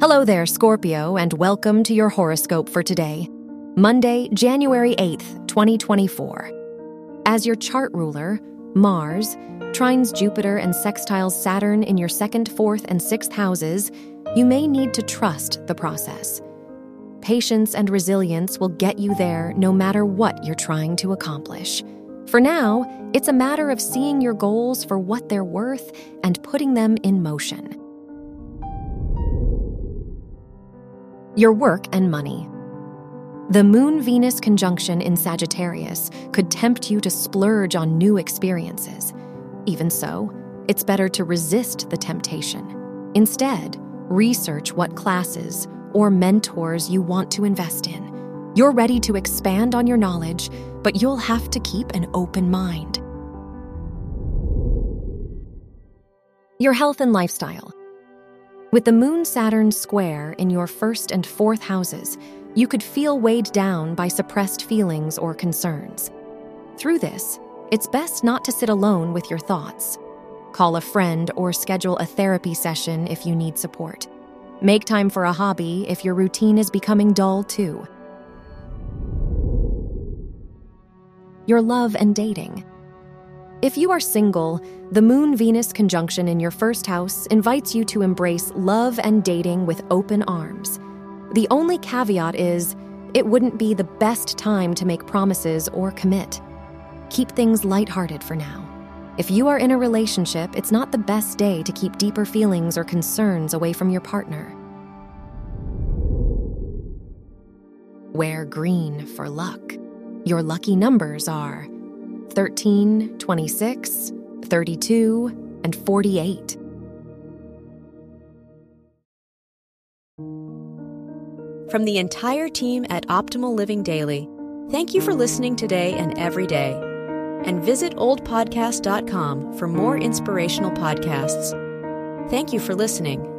Hello there, Scorpio, and welcome to your horoscope for today, Monday, January 8th, 2024. As your chart ruler, Mars trines Jupiter and sextiles Saturn in your second, fourth, and sixth houses, you may need to trust the process. Patience and resilience will get you there no matter what you're trying to accomplish. For now, it's a matter of seeing your goals for what they're worth and putting them in motion. Your work and money. The Moon Venus conjunction in Sagittarius could tempt you to splurge on new experiences. Even so, it's better to resist the temptation. Instead, research what classes or mentors you want to invest in. You're ready to expand on your knowledge, but you'll have to keep an open mind. Your health and lifestyle. With the Moon Saturn square in your first and fourth houses, you could feel weighed down by suppressed feelings or concerns. Through this, it's best not to sit alone with your thoughts. Call a friend or schedule a therapy session if you need support. Make time for a hobby if your routine is becoming dull too. Your love and dating. If you are single, the Moon Venus conjunction in your first house invites you to embrace love and dating with open arms. The only caveat is it wouldn't be the best time to make promises or commit. Keep things lighthearted for now. If you are in a relationship, it's not the best day to keep deeper feelings or concerns away from your partner. Wear green for luck. Your lucky numbers are 13, 26, 32, and 48. From the entire team at Optimal Living Daily, thank you for listening today and every day. And visit oldpodcast.com for more inspirational podcasts. Thank you for listening.